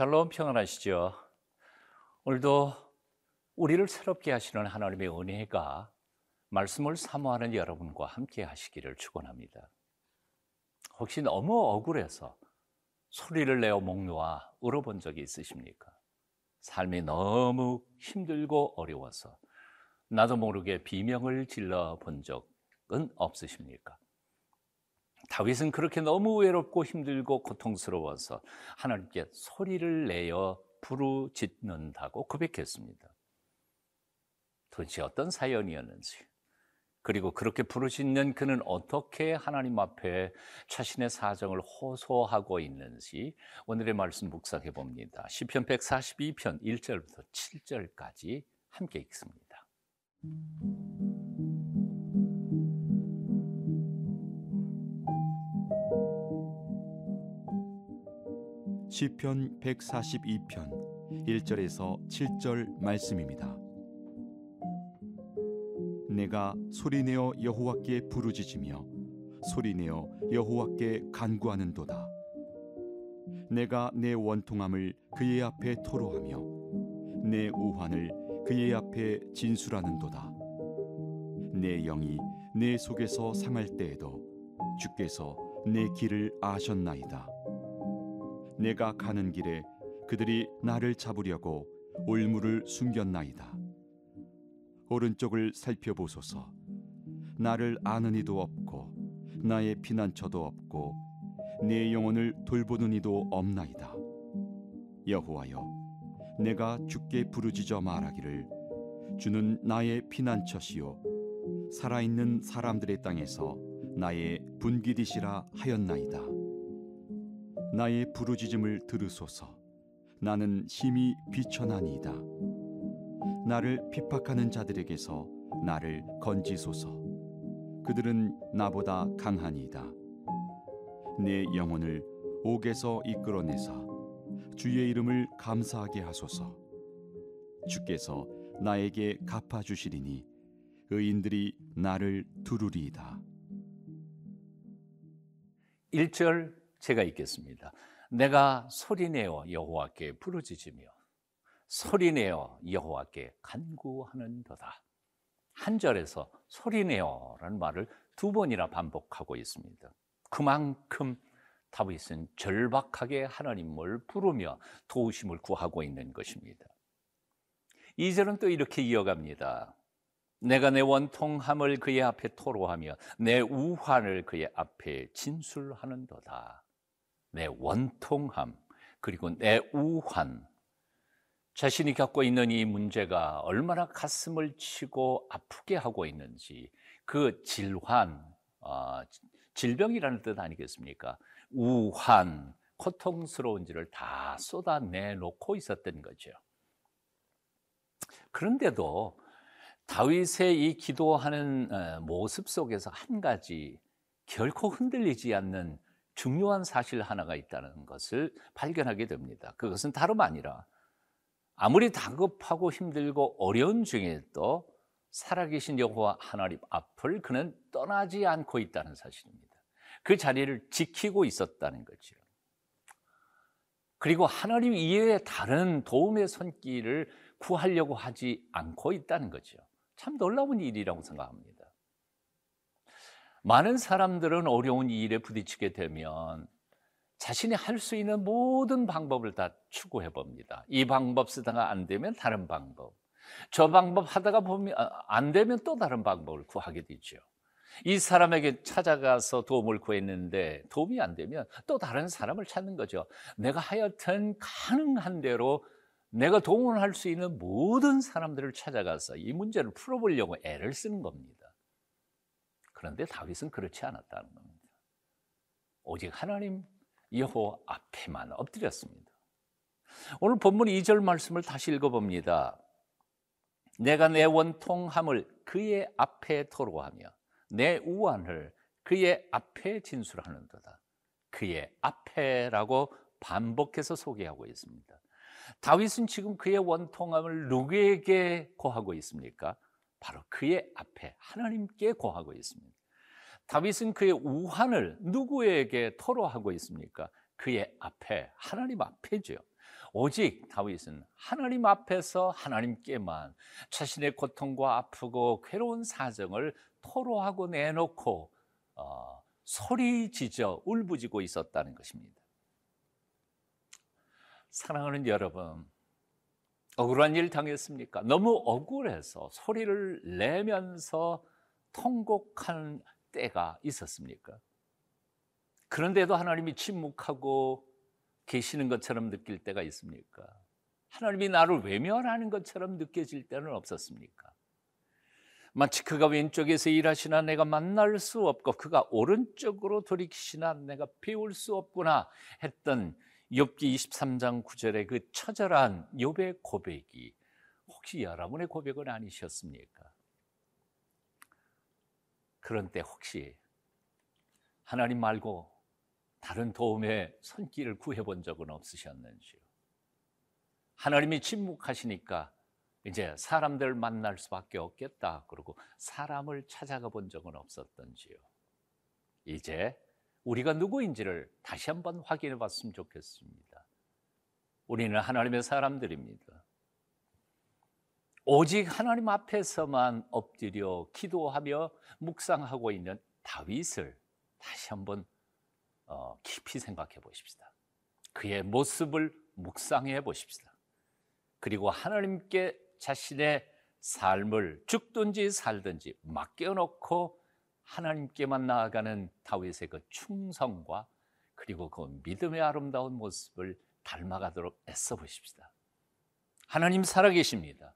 샬롬 평안하시죠? 오늘도 우리를 새롭게 하시는 하나님의 은혜가 말씀을 사모하는 여러분과 함께 하시기를 축원합니다. 혹시 너무 억울해서 소리를 내어 목 놓아 울어본 적이 있으십니까? 삶이 너무 힘들고 어려워서 나도 모르게 비명을 질러 본 적은 없으십니까? 다윗은 그렇게 너무 외롭고 힘들고 고통스러워서 하나님께 소리를 내어 부르짖는다고 고백했습니다. 도대체 어떤 사연이었는지, 그리고 그렇게 부르짖는 그는 어떻게 하나님 앞에 자신의 사정을 호소하고 있는지 오늘의 말씀 묵상해 봅니다. 시편 142편 1절부터 7절까지 함께 읽습니다. 시편 142편 1절에서 7절 말씀입니다. 내가 소리내어 여호와께 부르짖으며 소리내어 여호와께 간구하는도다. 내가 내 원통함을 그의 앞에 토로하며 내 우환을 그의 앞에 진술하는도다. 내 영이 내 속에서 상할 때에도 주께서 내 길을 아셨나이다. 내가 가는 길에 그들이 나를 잡으려고 올무를 숨겼나이다. 오른쪽을 살펴보소서. 나를 아는 이도 없고 나의 피난처도 없고 내 영혼을 돌보는 이도 없나이다. 여호와여, 내가 주께 부르짖어 말하기를 주는 나의 피난처시요 살아있는 사람들의 땅에서 나의 분기디시라 하였나이다. 나의 부르짖음을 들으소서. 나는 심히 비천하니이다. 나를 핍박하는 자들에게서 나를 건지소서. 그들은 나보다 강하니이다. 내 영혼을 옥에서 이끌어내사 주의 이름을 감사하게 하소서. 주께서 나에게 갚아 주시리니 의인들이 나를 두루리이다. 1절 제가 읽겠습니다. 내가 소리내어 여호와께 부르짖으며 소리내어 여호와께 간구하는도다. 한 절에서 소리내어라는 말을 두 번이나 반복하고 있습니다. 그만큼 다윗은 절박하게 하나님을 부르며 도우심을 구하고 있는 것입니다. 2절은 또 이렇게 이어갑니다. 내가 내 원통함을 그의 앞에 토로하며 내 우환을 그의 앞에 진술하는도다. 내 원통함 그리고 내 우환 자신이 갖고 있는 이 문제가 얼마나 가슴을 치고 아프게 하고 있는지 그 질환 어, 질병이라는 뜻 아니겠습니까? 우환 고통스러운지를 다 쏟아내 놓고 있었던 거죠. 그런데도 다윗의 이 기도하는 어, 모습 속에서 한 가지 결코 흔들리지 않는 중요한 사실 하나가 있다는 것을 발견하게 됩니다. 그것은 다름 아니라 아무리 다급하고 힘들고 어려운 중에도 살아계신 여호와 하나님 앞을 그는 떠나지 않고 있다는 사실입니다. 그 자리를 지키고 있었다는 거죠. 그리고 하나님 이외에 다른 도움의 손길을 구하려고 하지 않고 있다는 거죠. 참 놀라운 일이라고 생각합니다. 많은 사람들은 어려운 일에 부딪히게 되면 자신이 할 수 있는 모든 방법을 다 추구해 봅니다. 이 방법 쓰다가 안 되면 다른 방법. 저 방법 하다가 보면 아, 안 되면 또 다른 방법을 구하게 되죠. 이 사람에게 찾아가서 도움을 구했는데 도움이 안 되면 또 다른 사람을 찾는 거죠. 내가 하여튼 가능한 대로 내가 도움을 할수 있는 모든 사람들을 찾아가서 이 문제를 풀어보려고 애를 쓰는 겁니다. 그런데 다윗은 그렇지 않았다는 겁니다. 오직 하나님 여호와 앞에만 엎드렸습니다. 오늘 본문 2절 말씀을 다시 읽어봅니다. 내가 내 원통함을 그의 앞에 토로하며 내 우환을 그의 앞에 진술하는도다. 그의 앞에라고 반복해서 소개하고 있습니다. 다윗은 지금 그의 원통함을 누구에게 고하고 있습니까? 바로 그의 앞에 하나님께 고하고 있습니다. 다윗은 그의 우환을 누구에게 토로하고 있습니까? 그의 앞에 하나님 앞에죠. 오직 다윗은 하나님 앞에서 하나님께만 자신의 고통과 아프고 괴로운 사정을 토로하고 내놓고 어, 소리 지져 울부짖고 있었다는 것입니다. 사랑하는 여러분, 억울한 일 당했습니까? 너무 억울해서 소리를 내면서 통곡한 때가 있었습니까? 그런데도 하나님이 침묵하고 계시는 것처럼 느낄 때가 있습니까? 하나님이 나를 외면하는 것처럼 느껴질 때는 없었습니까? 마치 그가 왼쪽에서 일하시나 내가 만날 수 없고 그가 오른쪽으로 돌이키시나 내가 배울 수 없구나 했던 욥기 23장 9절의 그 처절한 욥의 고백이 혹시 여러분의 고백은 아니셨습니까? 그런 때 혹시 하나님 말고 다른 도움의 손길을 구해본 적은 없으셨는지요? 하나님이 침묵하시니까 이제 사람들 만날 수밖에 없겠다. 그러고 사람을 찾아가 본 적은 없었던지요? 이제 우리가 누구인지를 다시 한번 확인해 봤으면 좋겠습니다. 우리는 하나님의 사람들입니다. 오직 하나님 앞에서만 엎드려 기도하며 묵상하고 있는 다윗을 다시 한번 어, 깊이 생각해 보십시다. 그의 모습을 묵상해 보십시다. 그리고 하나님께 자신의 삶을 죽든지 살든지 맡겨놓고 하나님께만 나아가는 다윗의 그 충성과 그리고 그 믿음의 아름다운 모습을 닮아가도록 애써 보십시다. 하나님 살아계십니다.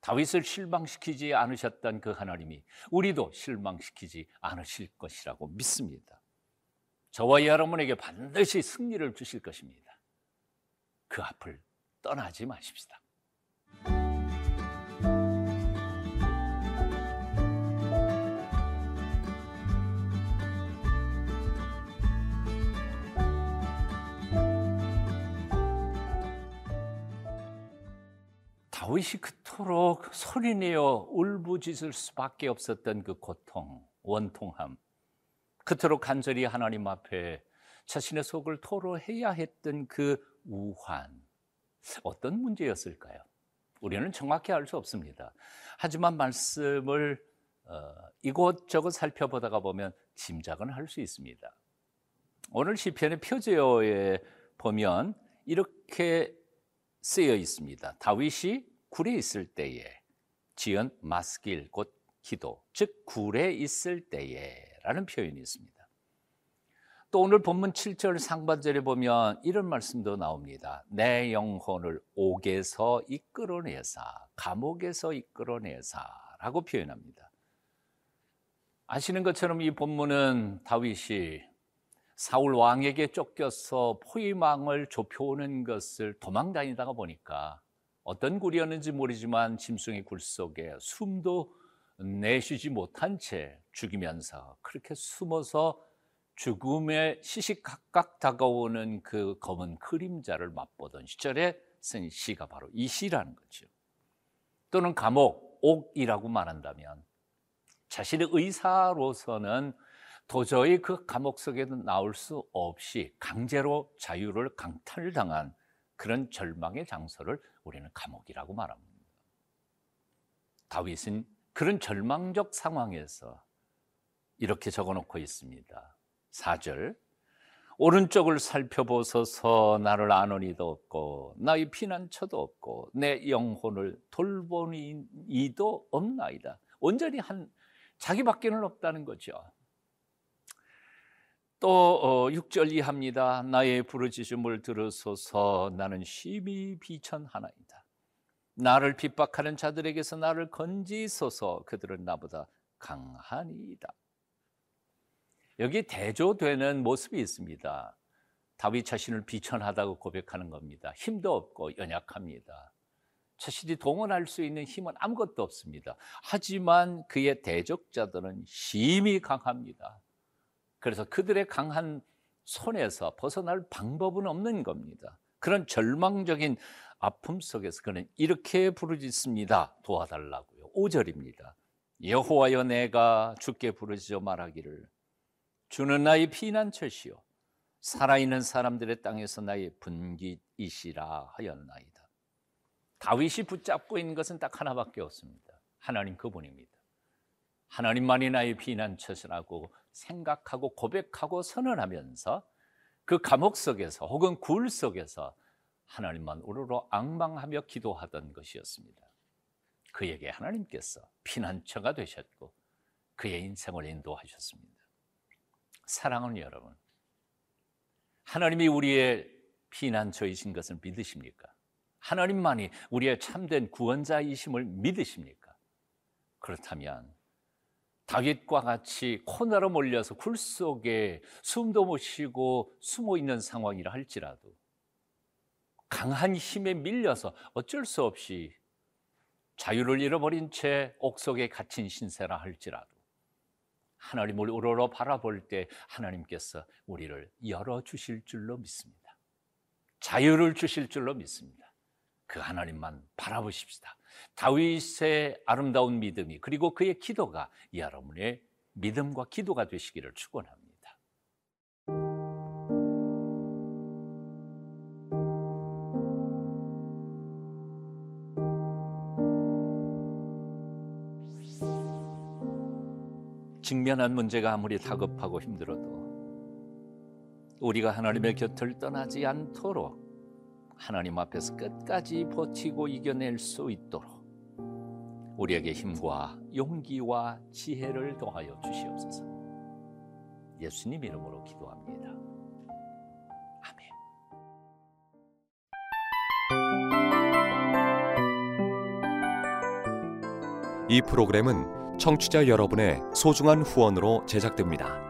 다윗을 실망시키지 않으셨던 그 하나님이 우리도 실망시키지 않으실 것이라고 믿습니다. 저와 여러분에게 반드시 승리를 주실 것입니다. 그 앞을 떠나지 마십시다. 다윗이 그토록 소리내어 울부짖을 수밖에 없었던 그 고통, 원통함, 그토록 간절히 하나님 앞에 자신의 속을 토로해야 했던 그 우환, 어떤 문제였을까요? 우리는 정확히 알 수 없습니다. 하지만 말씀을 어, 이곳저곳 살펴보다가 보면 짐작은 할 수 있습니다. 오늘 시편의 표제어에 보면 이렇게 쓰여 있습니다. 다윗이 굴에 있을 때에 지은 마스길 곧 기도, 즉 굴에 있을 때에라는 표현이 있습니다. 또 오늘 본문 7절 상반절에 보면 이런 말씀도 나옵니다. 내 영혼을 옥에서 이끌어내사, 감옥에서 이끌어내사라고 표현합니다. 아시는 것처럼 이 본문은 다윗이 사울 왕에게 쫓겨서 포위망을 좁혀오는 것을 도망 다니다가 보니까 어떤 굴이었는지 모르지만 짐승의 굴 속에 숨도 내쉬지 못한 채 죽이면서 그렇게 숨어서 죽음의 시시각각 다가오는 그 검은 그림자를 맛보던 시절에 쓴 시가 바로 이 시라는 거죠. 또는 감옥, 옥이라고 말한다면 자신의 의사로서는 도저히 그 감옥 속에서 나올 수 없이 강제로 자유를 강탈당한 그런 절망의 장소를 우리는 감옥이라고 말합니다. 다윗은 그런 절망적 상황에서 이렇게 적어 놓고 있습니다. 4절 오른쪽을 살펴보소서 나를 아노니도 없고 나의 피난처도 없고 내 영혼을 돌보니 이도 없나이다. 온전히 한 자기밖에는 없다는 거죠. 또 6절 어, 이합니다. 나의 부르짖음을 들으소서 나는 심히 비천하나이다. 나를 핍박하는 자들에게서 나를 건지소서 그들은 나보다 강하니이다. 여기 대조되는 모습이 있습니다. 다윗 자신을 비천하다고 고백하는 겁니다. 힘도 없고 연약합니다. 자신이 동원할 수 있는 힘은 아무것도 없습니다. 하지만 그의 대적자들은 심히 강합니다. 그래서 그들의 강한 손에서 벗어날 방법은 없는 겁니다. 그런 절망적인 아픔 속에서 그는 이렇게 부르짖습니다. 도와달라고요. 5절입니다. 여호와여 내가 주께 부르짖어 말하기를 주는 나의 피난처시요 살아있는 사람들의 땅에서 나의 분깃이시라 하였나이다. 다윗이 붙잡고 있는 것은 딱 하나밖에 없습니다. 하나님 그분입니다. 하나님만이 나의 피난처시라고 생각하고 고백하고 선언하면서 그 감옥 속에서 혹은 굴 속에서 하나님만 우러러 앙망하며 기도하던 것이었습니다. 그에게 하나님께서 피난처가 되셨고 그의 인생을 인도하셨습니다. 사랑하는 여러분, 하나님이 우리의 피난처이신 것을 믿으십니까? 하나님만이 우리의 참된 구원자이심을 믿으십니까? 그렇다면 다윗과 같이 코너로 몰려서 굴 속에 숨도 못 쉬고 숨어 있는 상황이라 할지라도 강한 힘에 밀려서 어쩔 수 없이 자유를 잃어버린 채 옥속에 갇힌 신세라 할지라도 하나님을 우러러 바라볼 때 하나님께서 우리를 열어 주실 줄로 믿습니다. 자유를 주실 줄로 믿습니다. 그 하나님만 바라보십시다. 다윗의 아름다운 믿음이 그리고 그의 기도가 여러분의 믿음과 기도가 되시기를 축원합니다. 직면한 문제가 아무리 다급하고 힘들어도 우리가 하나님의 곁을 떠나지 않도록 하나님 앞에서 끝까지 버티고 이겨낼 수 있도록 우리에게 힘과 용기와 지혜를 더하여 주시옵소서. 예수님 이름으로 기도합니다. 아멘. 이 프로그램은 청취자 여러분의 소중한 후원으로 제작됩니다.